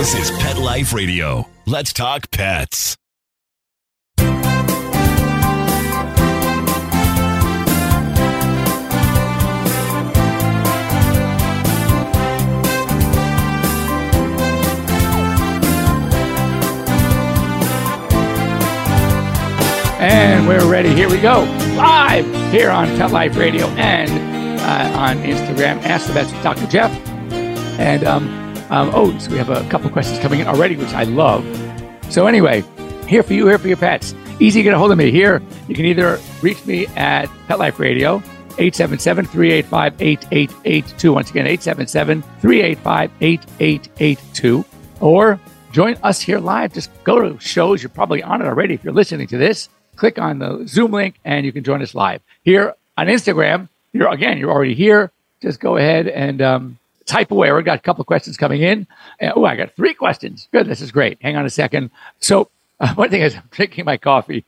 This is Pet Life Radio. Let's talk pets. And we're ready. Here we go. Live here on Pet Life Radio and uh, on Instagram. Ask the Vets Dr. Jeff. And, um, um, oh, so we have a couple questions coming in already, which I love. So, anyway, here for you, here for your pets. Easy to get a hold of me. Here, you can either reach me at Pet Life Radio, 877 385 8882. Once again, 877 385 8882. Or join us here live. Just go to shows. You're probably on it already if you're listening to this click on the Zoom link and you can join us live. Here on Instagram, you're again, you're already here. Just go ahead and um, type away. We've got a couple of questions coming in. oh, I got three questions. Good, this is great. Hang on a second. So, uh, one thing is, I'm drinking my coffee.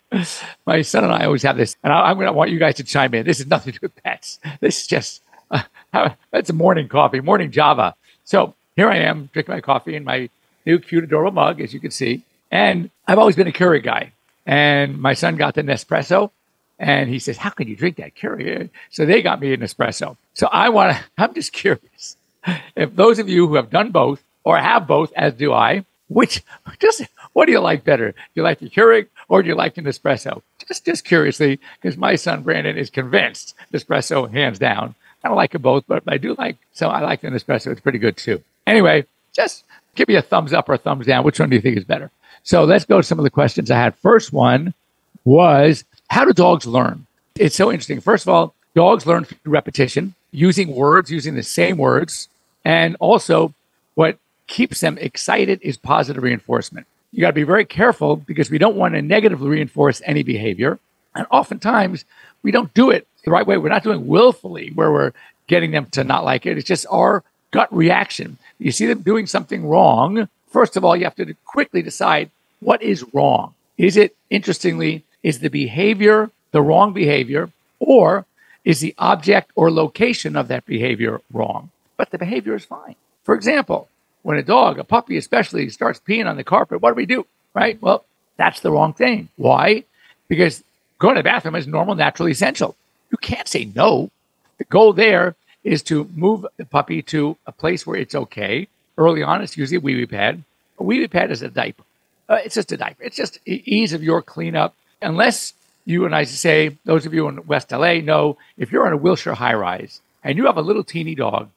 My son and I always have this, and I, am going to want you guys to chime in. This is nothing to do with pets. This is just uh, that's a morning coffee, morning Java. So here I am drinking my coffee in my new cute adorable mug, as you can see. And I've always been a Keurig guy. And my son got the Nespresso. And he says, How can you drink that Keurig? So they got me a Nespresso. So I want to, I'm just curious if those of you who have done both or have both, as do I, which just what do you like better? Do you like the Keurig or do you like a Nespresso? Just, just curiously, because my son Brandon is convinced espresso hands down. I don't like them both, but I do like, so I like the espresso. It's pretty good too. Anyway, just give me a thumbs up or a thumbs down. Which one do you think is better? So let's go to some of the questions I had. First one was how do dogs learn? It's so interesting. First of all, dogs learn through repetition, using words, using the same words. And also, what keeps them excited is positive reinforcement. You got to be very careful because we don't want to negatively reinforce any behavior. And oftentimes, we don't do it the right way. We're not doing willfully where we're getting them to not like it. It's just our gut reaction. You see them doing something wrong, First of all, you have to quickly decide what is wrong. Is it, interestingly, is the behavior the wrong behavior, or is the object or location of that behavior wrong? But the behavior is fine. For example, when a dog, a puppy especially, starts peeing on the carpet, what do we do? Right? Well, that's the wrong thing. Why? Because going to the bathroom is normal, natural, essential. You can't say no. The goal there is to move the puppy to a place where it's okay early on, it's usually a wee wee pad. A wee wee pad is a diaper. Uh, it's just a diaper. It's just ease of your cleanup. Unless you and I say, those of you in West LA know if you're on a Wilshire high rise and you have a little teeny dog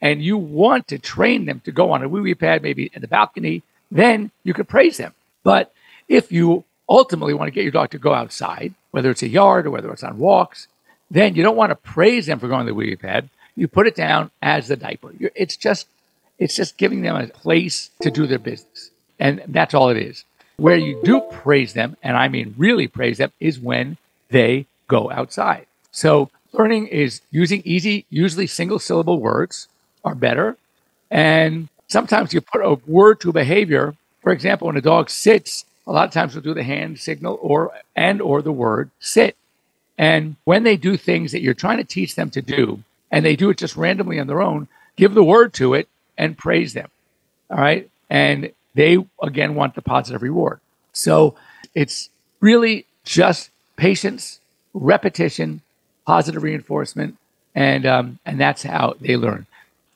and you want to train them to go on a wee wee pad, maybe in the balcony, then you can praise them. But if you ultimately want to get your dog to go outside, whether it's a yard or whether it's on walks, then you don't want to praise them for going to the wee wee pad. You put it down as the diaper. It's just it's just giving them a place to do their business. And that's all it is. Where you do praise them, and I mean really praise them, is when they go outside. So learning is using easy, usually single syllable words are better. And sometimes you put a word to behavior. For example, when a dog sits, a lot of times we'll do the hand signal or and or the word sit. And when they do things that you're trying to teach them to do, and they do it just randomly on their own, give the word to it and praise them. All right. And they, again, want the positive reward. So it's really just patience, repetition, positive reinforcement, and, um, and that's how they learn.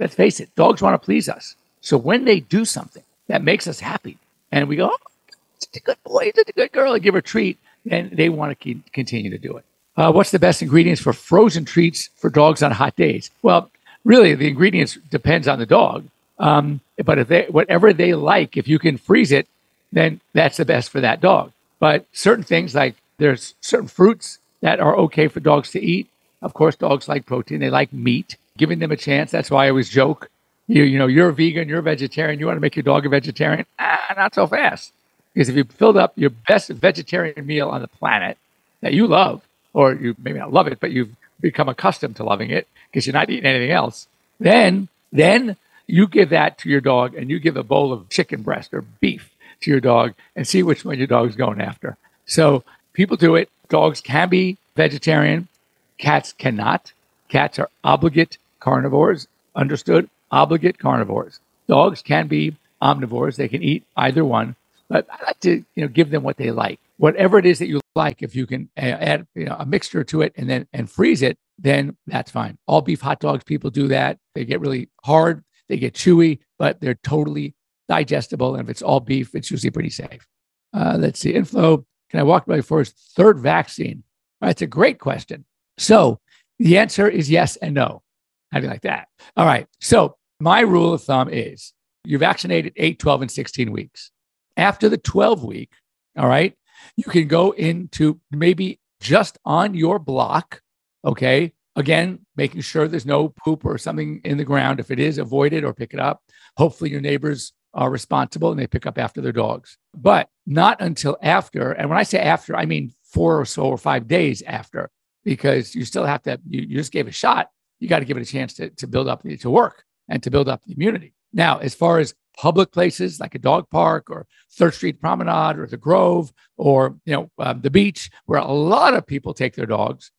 Let's face it, dogs want to please us. So when they do something that makes us happy and we go, oh, it's a good boy, it's a good girl, and give her a treat, then they want to keep, continue to do it. Uh, what's the best ingredients for frozen treats for dogs on hot days? Well, really, the ingredients depends on the dog. Um, but if they, whatever they like, if you can freeze it, then that's the best for that dog. But certain things like there's certain fruits that are okay for dogs to eat. Of course, dogs like protein. They like meat. Giving them a chance. That's why I always joke. You, you know, you're a vegan, you're a vegetarian. You want to make your dog a vegetarian? Ah, not so fast. Because if you filled up your best vegetarian meal on the planet that you love, or you maybe not love it, but you've become accustomed to loving it because you're not eating anything else, then then you give that to your dog and you give a bowl of chicken breast or beef to your dog and see which one your dog's going after. So people do it. Dogs can be vegetarian. Cats cannot. Cats are obligate carnivores. Understood? Obligate carnivores. Dogs can be omnivores; they can eat either one. But I like to, you know, give them what they like. Whatever it is that you like, if you can add you know, a mixture to it and then and freeze it, then that's fine. All beef hot dogs, people do that. They get really hard, they get chewy, but they're totally digestible. And if it's all beef, it's usually pretty safe. Uh, let's see. Inflow, can I walk my first third vaccine? That's a great question. So the answer is yes and no. How do you like that? All right. So my rule of thumb is you're vaccinated 8, 12, and 16 weeks. After the 12 week, all right, you can go into maybe just on your block, okay? Again, making sure there's no poop or something in the ground. If it is, avoid it or pick it up. Hopefully, your neighbors are responsible and they pick up after their dogs, but not until after. And when I say after, I mean four or so or five days after, because you still have to, you, you just gave a shot. You got to give it a chance to, to build up, to work and to build up the immunity. Now, as far as public places like a dog park or Third Street Promenade or the Grove or you know um, the beach, where a lot of people take their dogs,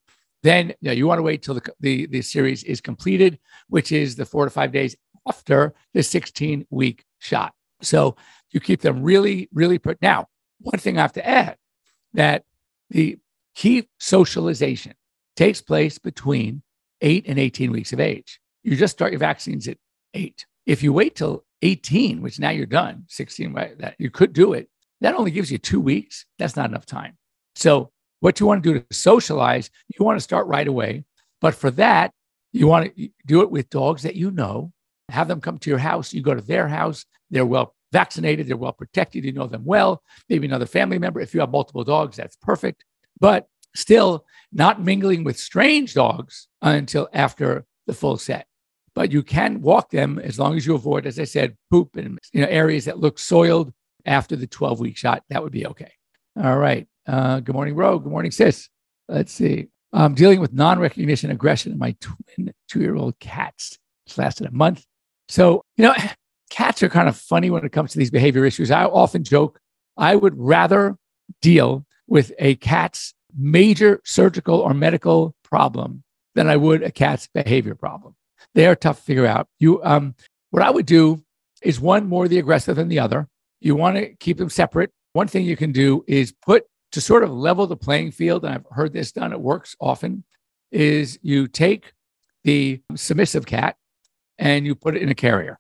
then you, know, you want to wait till the, the the series is completed, which is the four to five days after the 16 week shot. So you keep them really, really put. Now, one thing I have to add that the key socialization takes place between eight and 18 weeks of age. You just start your vaccines at eight. If you wait till 18, which now you're done, 16, right, that you could do it, that only gives you two weeks. That's not enough time. So, what you want to do to socialize, you want to start right away. But for that, you want to do it with dogs that you know have them come to your house. You go to their house. They're well vaccinated. They're well protected. You know them well. Maybe another family member. If you have multiple dogs, that's perfect. But still not mingling with strange dogs until after the full set. But you can walk them as long as you avoid, as I said, poop and you know, areas that look soiled after the 12 week shot. That would be okay. All right. Uh, good morning, Ro. Good morning, Sis. Let's see. I'm dealing with non recognition aggression in my twin two year old cats. It's lasted a month. So, you know, cats are kind of funny when it comes to these behavior issues. I often joke, I would rather deal with a cat's major surgical or medical problem than I would a cat's behavior problem. They are tough to figure out. You, um, what I would do is one more the aggressive than the other. You want to keep them separate. One thing you can do is put to sort of level the playing field, and I've heard this done, it works often, is you take the submissive cat and you put it in a carrier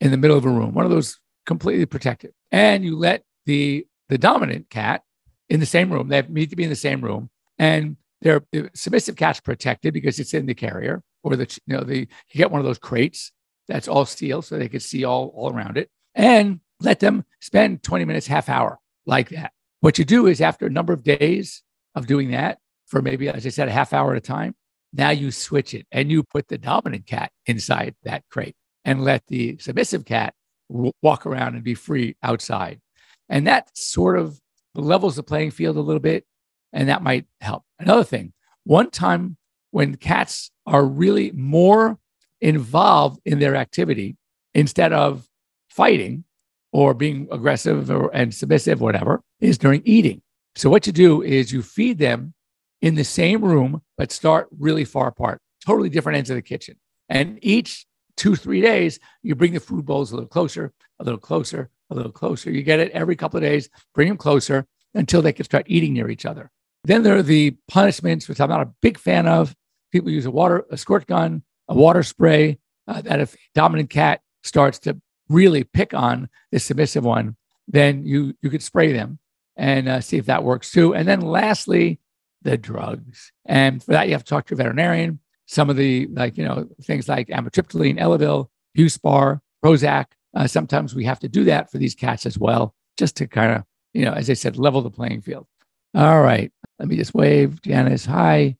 in the middle of a room, one of those completely protected. And you let the the dominant cat in the same room. They need to be in the same room, and their the submissive cat's protected because it's in the carrier or the you know the you get one of those crates that's all steel, so they can see all all around it, and let them spend 20 minutes, half hour like that. What you do is after a number of days of doing that for maybe, as I said, a half hour at a time, now you switch it and you put the dominant cat inside that crate and let the submissive cat walk around and be free outside. And that sort of levels the playing field a little bit, and that might help. Another thing, one time when cats are really more involved in their activity instead of fighting or being aggressive or, and submissive, whatever, is during eating. So, what you do is you feed them in the same room, but start really far apart, totally different ends of the kitchen. And each two, three days, you bring the food bowls a little closer, a little closer, a little closer. You get it every couple of days, bring them closer until they can start eating near each other. Then there are the punishments, which I'm not a big fan of. People use a water, a squirt gun, a water spray. Uh, that if dominant cat starts to really pick on the submissive one, then you you could spray them and uh, see if that works too. And then lastly, the drugs. And for that, you have to talk to your veterinarian. Some of the, like, you know, things like amitriptyline, Elavil, Buspar, Prozac. Uh, sometimes we have to do that for these cats as well, just to kind of, you know, as I said, level the playing field. All right. Let me just wave. Janice, hi.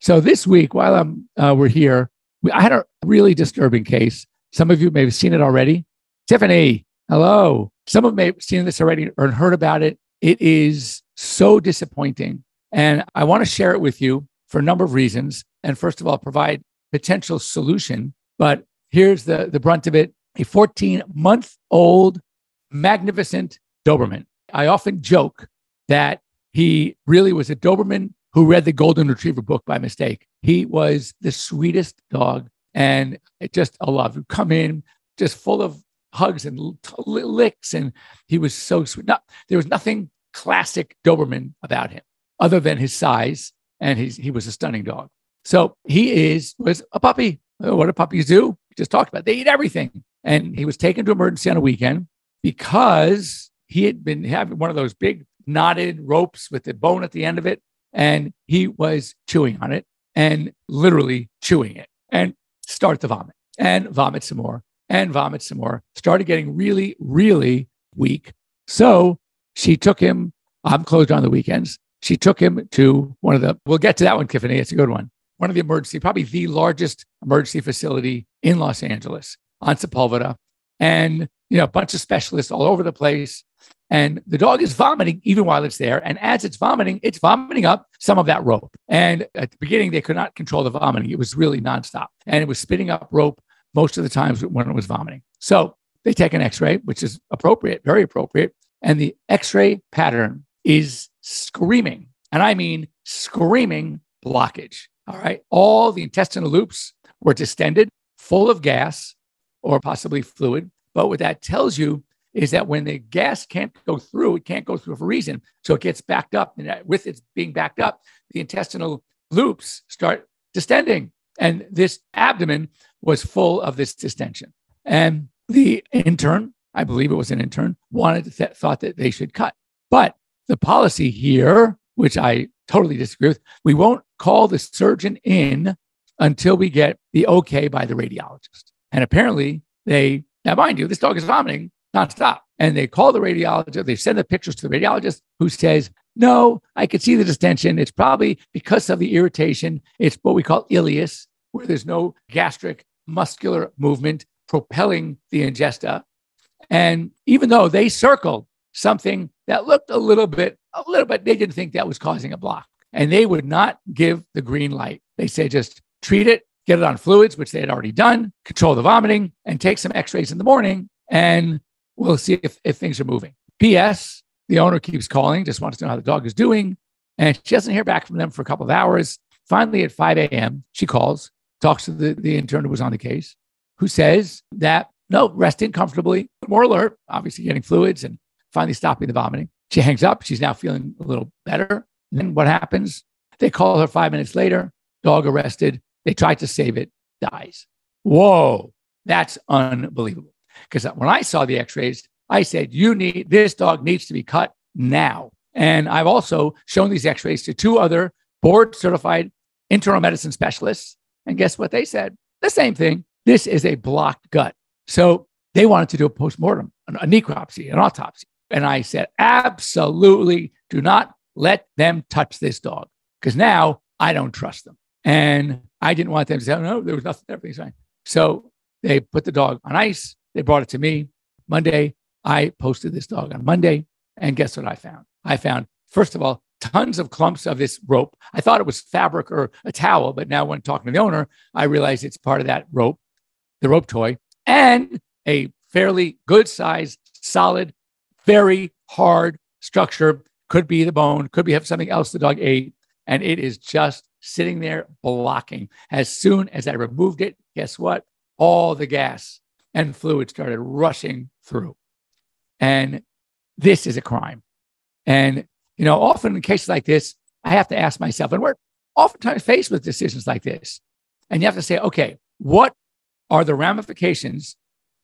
So this week, while I'm, uh, we're here, we, I had a really disturbing case. Some of you may have seen it already. Tiffany, hello. Some of you may have seen this already or heard about it. It is so disappointing. And I want to share it with you for a number of reasons. And first of all, provide potential solution. But here's the, the brunt of it a 14 month old, magnificent Doberman. I often joke that he really was a Doberman who read the Golden Retriever book by mistake. He was the sweetest dog and just a love. You come in just full of hugs and licks, and he was so sweet. There was nothing classic Doberman about him other than his size, and he's, he was a stunning dog. So he is was a puppy. What do puppies do? We just talked about. They eat everything, and he was taken to emergency on a weekend because he had been having one of those big knotted ropes with the bone at the end of it, and he was chewing on it and literally chewing it and start to vomit and vomit some more and vomit some more. Started getting really, really weak. So she took him. I'm closed on the weekends. She took him to one of the, we'll get to that one, Tiffany. It's a good one. One of the emergency, probably the largest emergency facility in Los Angeles on Sepulveda. And, you know, a bunch of specialists all over the place. And the dog is vomiting even while it's there. And as it's vomiting, it's vomiting up some of that rope. And at the beginning, they could not control the vomiting. It was really nonstop. And it was spitting up rope most of the times when it was vomiting. So they take an x ray, which is appropriate, very appropriate. And the x ray pattern is screaming. And I mean screaming blockage. All right. All the intestinal loops were distended, full of gas or possibly fluid. But what that tells you is that when the gas can't go through, it can't go through for a reason. So it gets backed up. And with it being backed up, the intestinal loops start distending. And this abdomen was full of this distension. And the intern, I believe it was an intern, wanted th- thought that they should cut. But the policy here, which I totally disagree with, we won't call the surgeon in until we get the okay by the radiologist. And apparently they, now mind you, this dog is vomiting nonstop. And they call the radiologist, they send the pictures to the radiologist who says, no, I could see the distension. It's probably because of the irritation. It's what we call ileus, where there's no gastric muscular movement propelling the ingesta. And even though they circled something that looked a little bit, a little bit, they didn't think that was causing a block. And they would not give the green light. They say just treat it, get it on fluids, which they had already done, control the vomiting, and take some x rays in the morning. And we'll see if, if things are moving. P.S. The owner keeps calling, just wants to know how the dog is doing. And she doesn't hear back from them for a couple of hours. Finally, at 5 a.m., she calls, talks to the, the intern who was on the case, who says that no, resting comfortably, more alert, obviously getting fluids and finally stopping the vomiting. She hangs up. She's now feeling a little better. And then what happens? They call her five minutes later, dog arrested. They try to save it, dies. Whoa, that's unbelievable. Because when I saw the x rays, I said, you need this dog needs to be cut now. And I've also shown these x rays to two other board certified internal medicine specialists. And guess what they said? The same thing. This is a blocked gut. So they wanted to do a postmortem, a necropsy, an autopsy. And I said, absolutely do not let them touch this dog because now I don't trust them. And I didn't want them to say, oh, no, there was nothing, everything's fine. So they put the dog on ice. They brought it to me Monday. I posted this dog on Monday. And guess what I found? I found, first of all, tons of clumps of this rope. I thought it was fabric or a towel, but now when talking to the owner, I realized it's part of that rope, the rope toy, and a fairly good size, solid, very hard structure. Could be the bone, could be have something else the dog ate. And it is just sitting there blocking. As soon as I removed it, guess what? All the gas and fluid started rushing through. And this is a crime. And, you know, often in cases like this, I have to ask myself, and we're oftentimes faced with decisions like this. And you have to say, okay, what are the ramifications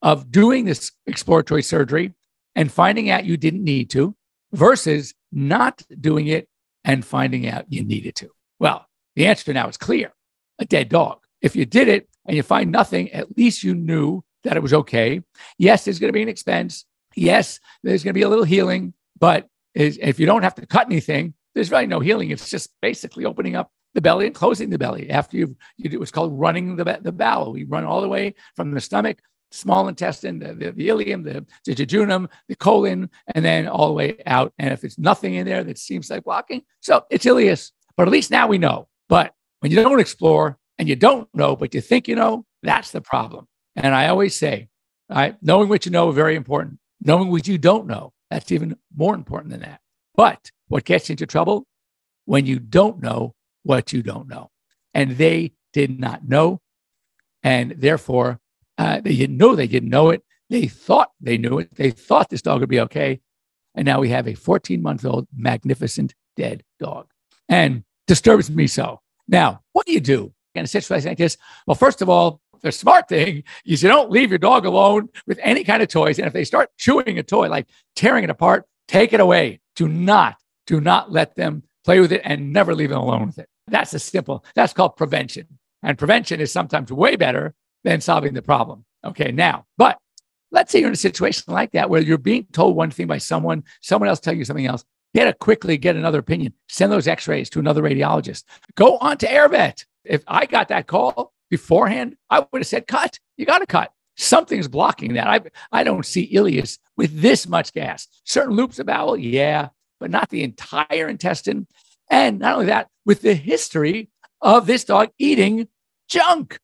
of doing this exploratory surgery and finding out you didn't need to versus not doing it and finding out you needed to? Well, the answer now is clear a dead dog. If you did it and you find nothing, at least you knew that it was okay. Yes, there's going to be an expense. Yes, there's going to be a little healing, but if you don't have to cut anything, there's really no healing. It's just basically opening up the belly and closing the belly after you've, you, it was called running the, the bowel. We run all the way from the stomach, small intestine, the, the, the ileum, the, the jejunum, the colon, and then all the way out. And if it's nothing in there that seems like blocking, so it's ileus. But at least now we know. But when you don't explore and you don't know, but you think you know, that's the problem. And I always say, right, knowing what you know is very important. Knowing what you don't know, that's even more important than that. But what gets you into trouble? When you don't know what you don't know. And they did not know. And therefore, uh, they didn't know they didn't know it. They thought they knew it. They thought this dog would be okay. And now we have a 14 month old, magnificent dead dog. And disturbs me so. Now, what do you do in a situation like this? Well, first of all, the smart thing is you don't leave your dog alone with any kind of toys. And if they start chewing a toy, like tearing it apart, take it away. Do not, do not let them play with it and never leave them alone with it. That's a simple, that's called prevention. And prevention is sometimes way better than solving the problem. Okay, now, but let's say you're in a situation like that where you're being told one thing by someone, someone else tell you something else. Get to quickly get another opinion. Send those x-rays to another radiologist. Go on to AirVet. If I got that call beforehand, I would have said, cut. You got to cut. Something's blocking that. I, I don't see ileus with this much gas. Certain loops of bowel, yeah, but not the entire intestine. And not only that, with the history of this dog eating junk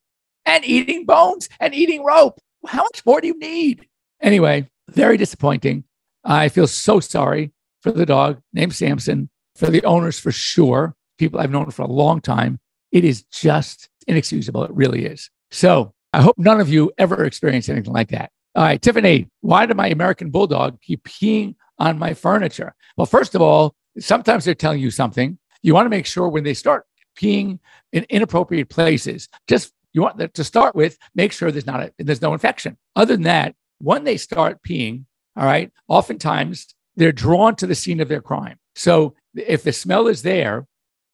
and eating bones and eating rope. How much more do you need? Anyway, very disappointing. I feel so sorry for the dog named Samson, for the owners for sure, people I've known for a long time. It is just inexcusable. It really is. So I hope none of you ever experience anything like that. All right, Tiffany, why did my American Bulldog keep peeing on my furniture? Well, first of all, sometimes they're telling you something. You want to make sure when they start peeing in inappropriate places, just you want to start with, make sure there's not a, there's no infection. Other than that, when they start peeing, all right, oftentimes they're drawn to the scene of their crime. So if the smell is there,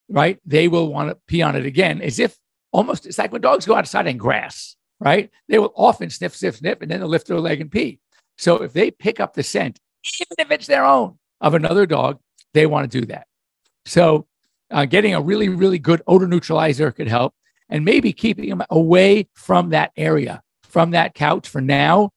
right, they will want to pee on it again, as if almost it's like when dogs go outside in grass, right? They will often sniff, sniff, sniff, and then they'll lift their leg and pee. So if they pick up the scent, even if it's their own of another dog, they want to do that. So uh, getting a really, really good odor neutralizer could help, and maybe keeping them away from that area, from that couch for now.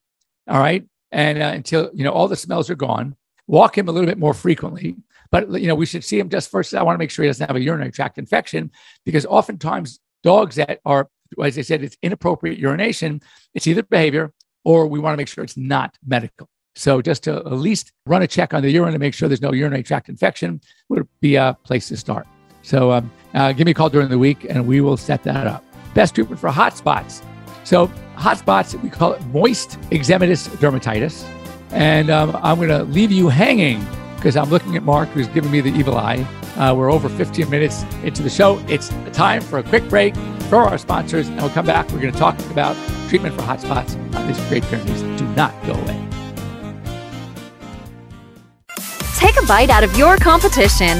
All right, and uh, until you know all the smells are gone. Walk him a little bit more frequently, but you know we should see him just first. I want to make sure he doesn't have a urinary tract infection because oftentimes dogs that are, as I said, it's inappropriate urination. It's either behavior or we want to make sure it's not medical. So just to at least run a check on the urine to make sure there's no urinary tract infection would be a place to start. So um, uh, give me a call during the week and we will set that up. Best treatment for hot spots. So hot spots, we call it moist eczematous dermatitis. And um, I'm going to leave you hanging because I'm looking at Mark, who's giving me the evil eye. Uh, we're over 15 minutes into the show. It's time for a quick break for our sponsors, and we'll come back. We're going to talk about treatment for hot spots on these great pyrenees. Do not go away. Take a bite out of your competition.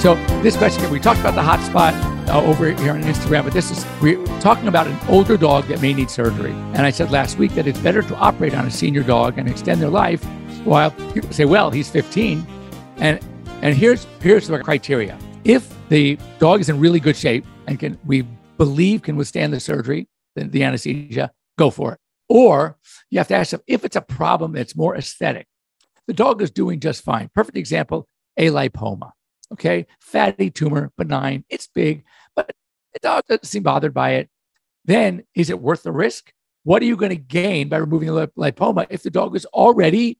So this question, we talked about the hot spot uh, over here on Instagram, but this is we're talking about an older dog that may need surgery. And I said last week that it's better to operate on a senior dog and extend their life. While people say, well, he's 15, and and here's here's the criteria. If the dog is in really good shape and can we believe can withstand the surgery, the, the anesthesia, go for it. Or you have to ask them if it's a problem that's more aesthetic. The dog is doing just fine. Perfect example a lipoma. Okay, fatty tumor, benign. It's big, but the dog doesn't seem bothered by it. Then is it worth the risk? What are you going to gain by removing the lip- lipoma if the dog is already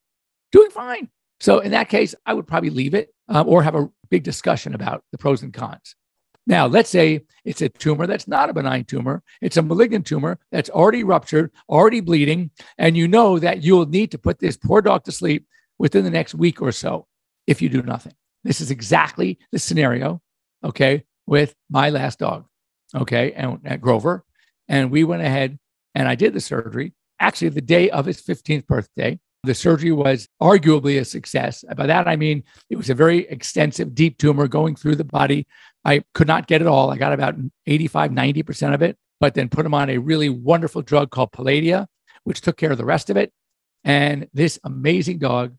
doing fine? So in that case, I would probably leave it um, or have a big discussion about the pros and cons. Now, let's say it's a tumor that's not a benign tumor. It's a malignant tumor that's already ruptured, already bleeding, and you know that you'll need to put this poor dog to sleep within the next week or so if you do nothing. This is exactly the scenario, okay, with my last dog, okay, and at Grover. And we went ahead and I did the surgery actually the day of his 15th birthday. The surgery was arguably a success. By that, I mean it was a very extensive, deep tumor going through the body. I could not get it all. I got about 85, 90% of it, but then put him on a really wonderful drug called Palladia, which took care of the rest of it. And this amazing dog,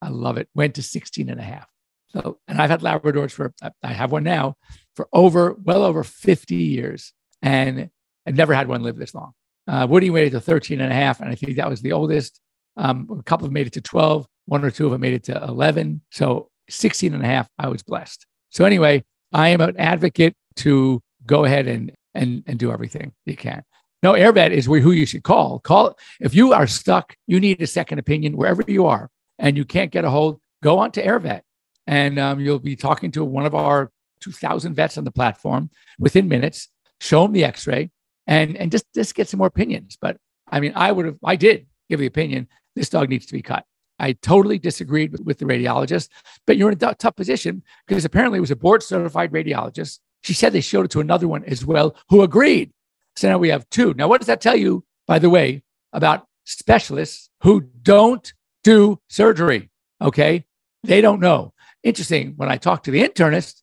I love it, went to 16 and a half. So, and I've had Labradors for, I have one now for over, well over 50 years. And I've never had one live this long. Uh, Woody made it to 13 and a half. And I think that was the oldest. Um, a couple of made it to 12, one or two of them made it to 11. So 16 and a half, I was blessed. So anyway, I am an advocate to go ahead and, and, and do everything you can. No, AirVet is who you should call. Call if you are stuck, you need a second opinion wherever you are, and you can't get a hold. Go on to AirVet, and um, you'll be talking to one of our 2,000 vets on the platform within minutes. Show them the X-ray, and and just just get some more opinions. But I mean, I would have, I did give the opinion this dog needs to be cut. I totally disagreed with, with the radiologist, but you're in a tough position because apparently it was a board certified radiologist. She said they showed it to another one as well who agreed. So now we have two. Now, what does that tell you, by the way, about specialists who don't do surgery? Okay. They don't know. Interesting. When I talk to the internist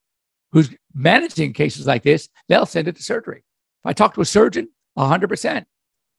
who's managing cases like this, they'll send it to surgery. If I talk to a surgeon, 100%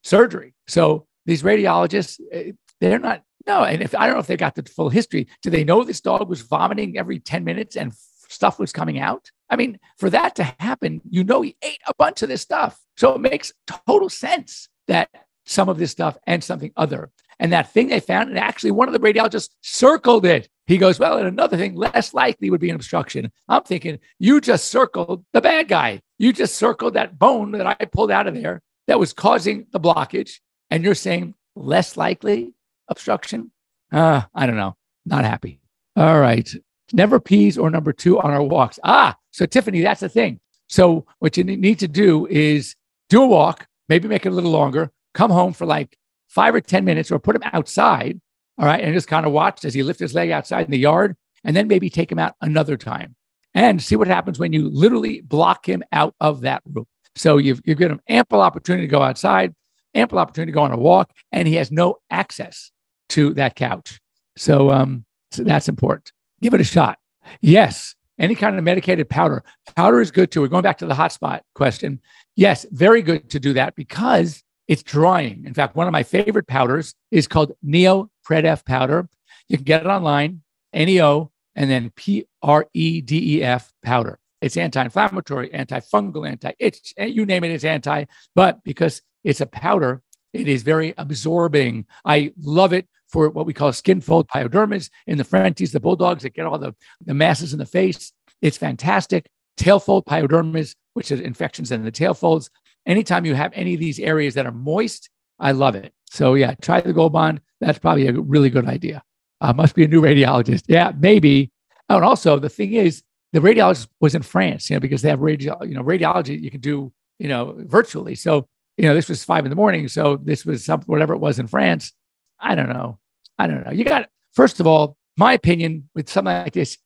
surgery. So these radiologists, eh, they're not, no. And if I don't know if they got the full history, do they know this dog was vomiting every 10 minutes and stuff was coming out? I mean, for that to happen, you know, he ate a bunch of this stuff. So it makes total sense that some of this stuff and something other. And that thing they found, and actually one of the radiologists circled it. He goes, Well, and another thing, less likely would be an obstruction. I'm thinking, you just circled the bad guy. You just circled that bone that I pulled out of there that was causing the blockage. And you're saying less likely obstruction? Uh, I don't know. Not happy. All right never peas or number two on our walks. Ah, so Tiffany, that's the thing. So what you need to do is do a walk, maybe make it a little longer, come home for like five or 10 minutes or put him outside. All right. And just kind of watch as he lifts his leg outside in the yard and then maybe take him out another time and see what happens when you literally block him out of that room. So you've, you've given him ample opportunity to go outside, ample opportunity to go on a walk, and he has no access to that couch. So, um, so that's important give it a shot. Yes, any kind of medicated powder. Powder is good too. We're going back to the hotspot question. Yes, very good to do that because it's drying. In fact, one of my favorite powders is called Neo Predef powder. You can get it online, NEO, and then P R E D E F powder. It's anti inflammatory, antifungal, anti itch, you name it, it's anti. But because it's a powder, it is very absorbing. I love it for what we call skin fold pyodermas in the Frenchies, the bulldogs that get all the, the masses in the face. It's fantastic. Tail fold pyodermas, which is infections in the tail folds. Anytime you have any of these areas that are moist, I love it. So yeah, try the Gold Bond. That's probably a really good idea. Uh, must be a new radiologist. Yeah, maybe. Oh, and also the thing is, the radiologist was in France, you know, because they have radio, you know, radiology you can do, you know, virtually. So, you know, this was five in the morning. So this was something, whatever it was in France. I don't know. I don't know. You got, first of all, my opinion with something like this,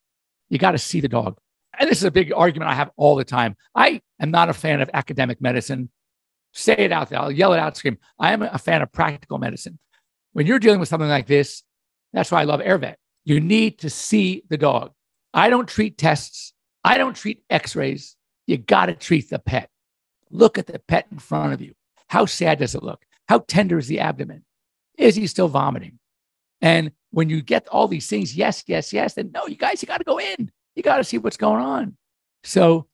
you got to see the dog. And this is a big argument I have all the time. I am not a fan of academic medicine. Say it out there. I'll yell it out, scream. I am a fan of practical medicine. When you're dealing with something like this, that's why I love AirVet. You need to see the dog. I don't treat tests. I don't treat x rays. You got to treat the pet. Look at the pet in front of you. How sad does it look? How tender is the abdomen? Is he still vomiting? And when you get all these things, yes, yes, yes, then no, you guys, you got to go in. You got to see what's going on. So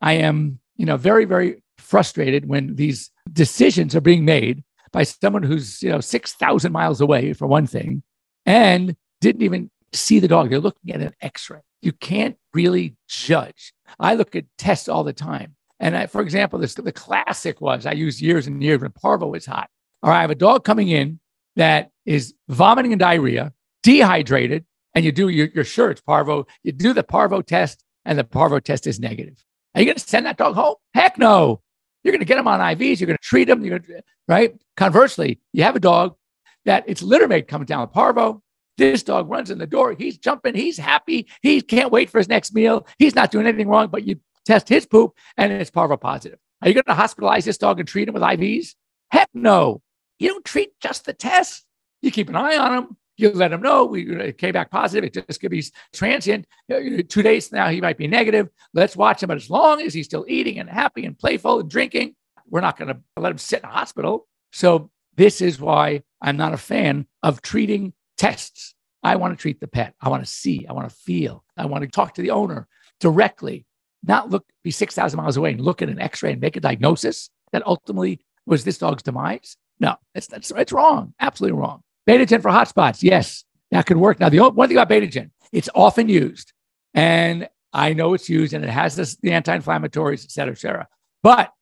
I am, you know, very, very frustrated when these decisions are being made by someone who's, you know, 6,000 miles away for one thing and didn't even see the dog. They're looking at an x ray. You can't really judge. I look at tests all the time. And I, for example, this, the classic was I used years and years when parvo was hot. All right, I have a dog coming in that is vomiting and diarrhea, dehydrated, and you do, you're, you're sure it's parvo. You do the parvo test, and the parvo test is negative. Are you going to send that dog home? Heck no. You're going to get him on IVs. You're going to treat him. You're going to, right? Conversely, you have a dog that its litter mate coming down with parvo. This dog runs in the door. He's jumping. He's happy. He can't wait for his next meal. He's not doing anything wrong, but you test his poop and it's parvo positive. Are you going to hospitalize this dog and treat him with IVs? Heck no. You don't treat just the test. You keep an eye on them. You let him know we came back positive. It just could be transient. Two days now, he might be negative. Let's watch him. But as long as he's still eating and happy and playful and drinking, we're not going to let him sit in a hospital. So this is why I'm not a fan of treating tests. I want to treat the pet. I want to see. I want to feel. I want to talk to the owner directly, not look, be 6,000 miles away and look at an x ray and make a diagnosis that ultimately was this dog's demise. No, it's, that's, it's wrong. Absolutely wrong. Betagen for hot spots. Yes, that could work. Now, the one thing about Betagen, it's often used. And I know it's used and it has this, the anti inflammatories, et cetera, et cetera. But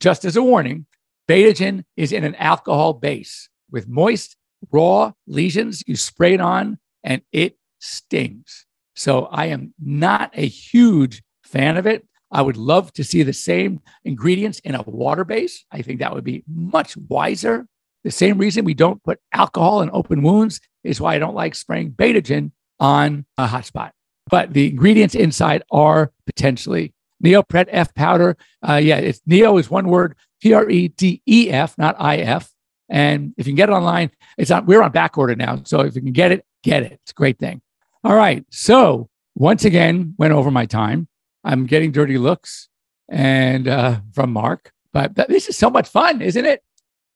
just as a warning, Betagen is in an alcohol base with moist, raw lesions. You spray it on and it stings. So I am not a huge fan of it. I would love to see the same ingredients in a water base. I think that would be much wiser. The same reason we don't put alcohol in open wounds is why I don't like spraying Betagen on a hot spot. But the ingredients inside are potentially Neo Predef powder. Uh, yeah, it's Neo is one word, P R E D E F, not I F. And if you can get it online, it's on. We're on back order now, so if you can get it, get it. It's a great thing. All right. So once again, went over my time. I'm getting dirty looks and uh, from Mark, but this is so much fun, isn't it?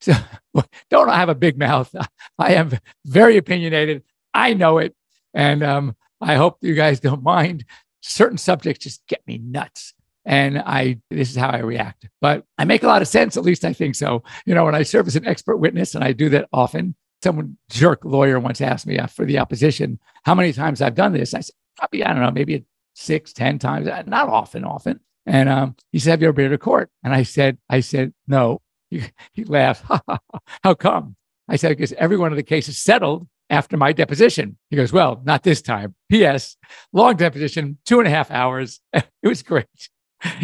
So don't I have a big mouth? I am very opinionated. I know it, and um, I hope you guys don't mind. Certain subjects just get me nuts and I this is how I react. But I make a lot of sense, at least I think so. You know, when I serve as an expert witness, and I do that often. Someone jerk lawyer once asked me uh, for the opposition how many times I've done this. I said probably I don't know, maybe six, ten times, uh, not often, often. And um, he said, "Have you ever been to court?" And I said, "I said no." He, he laughed. how come? I said, "Because every one of the cases settled after my deposition. He goes, Well, not this time. P.S. Long deposition, two and a half hours. It was great.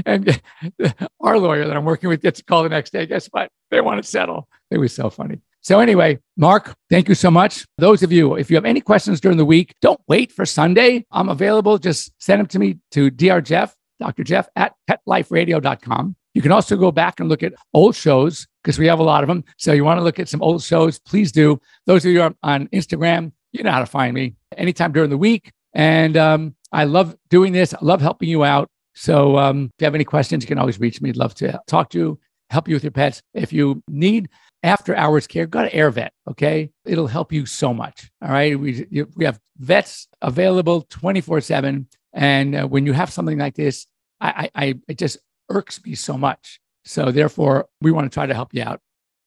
and our lawyer that I'm working with gets a call the next day. Guess what? They want to settle. It was so funny. So, anyway, Mark, thank you so much. Those of you, if you have any questions during the week, don't wait for Sunday. I'm available. Just send them to me to Dr. Jeff, Dr. Jeff at petliferadio.com. You can also go back and look at old shows because we have a lot of them. So, you want to look at some old shows, please do. Those of you are on Instagram, you know how to find me anytime during the week. And um, I love doing this. I love helping you out. So um, if you have any questions, you can always reach me. I'd love to talk to you, help you with your pets. If you need after hours care, go to AirVet. Okay, it'll help you so much. All right, we we have vets available twenty four seven, and uh, when you have something like this, I, I, I just irks me so much. So therefore, we want to try to help you out.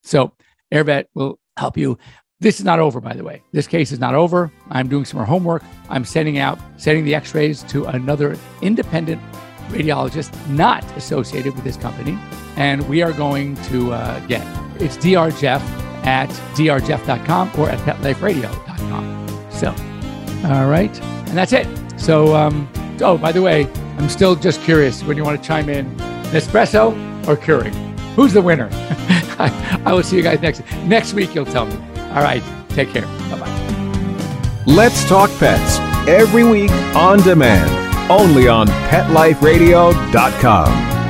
So AirVet will help you. This is not over, by the way. This case is not over. I'm doing some more homework. I'm sending out, sending the x-rays to another independent radiologist not associated with this company. And we are going to uh, get it's drjeff at drjeff.com or at petliferadio.com. So, all right. And that's it. So, um, oh, by the way, I'm still just curious when you want to chime in Nespresso or Keurig? Who's the winner? I, I will see you guys next next week. You'll tell me. All right. Take care. Bye bye. Let's talk pets every week on demand only on PetLifeRadio.com.